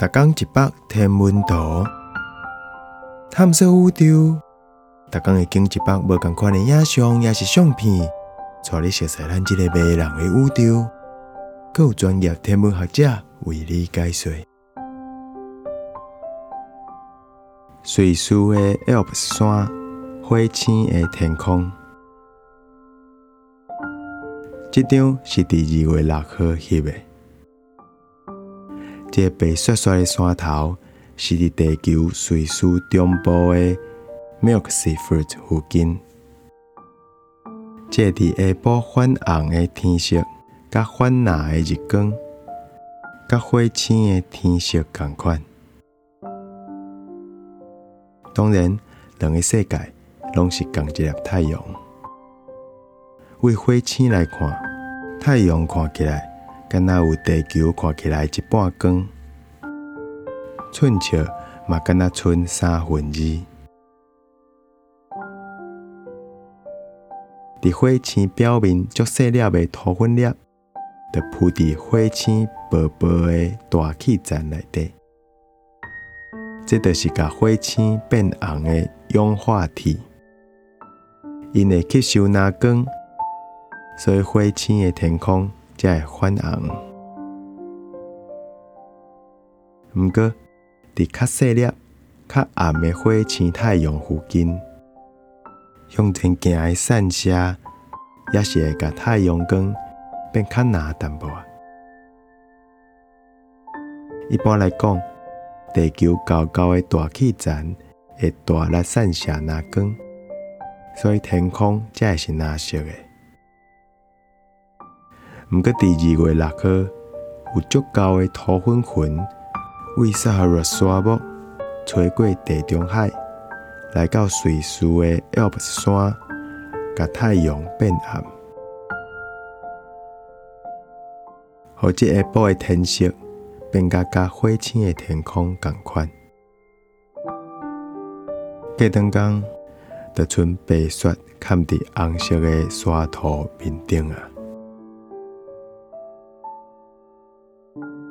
逐工一百天文图，探索宇宙。逐工会经一百无共款的影像，也是相片，带你熟悉咱这个迷人的宇宙。更有专业天文学者为你解说。瑞士的 Alps 山，火星的天空。这张是伫二月六号翕的。这白雪雪的山头，是伫地球瑞士中部的 Milksford 附近。这伫下晡泛红的天色，甲泛蓝的日光，甲火星的天色同款。当然，两个世界拢是同一粒太阳。为火星来看，太阳看起来。敢若有地球看起来一半光，寸尺嘛敢若剩三分二。伫火星表面足细粒的土粉粒，就铺伫火星薄薄的大气层内底。这就是甲火星变红的氧化铁，因会吸收蓝光，所以火星的天空。才会泛红。毋过，伫较细粒、较暗的火星太阳附近，向前行的散射，也是会甲太阳光变较蓝淡薄。一般来讲，地球高高的大气层会大力散射蓝光，所以天空才会是蓝色的。毋过，第二月六号有足够的土粉云为撒哈拉沙漠吹过地中海，来到瑞士的 Alps 山，甲太阳变暗，或者下晡的天色变甲甲火星的天空共款。过灯光，就剩白雪嵌伫红色的沙土面顶啊。thank you.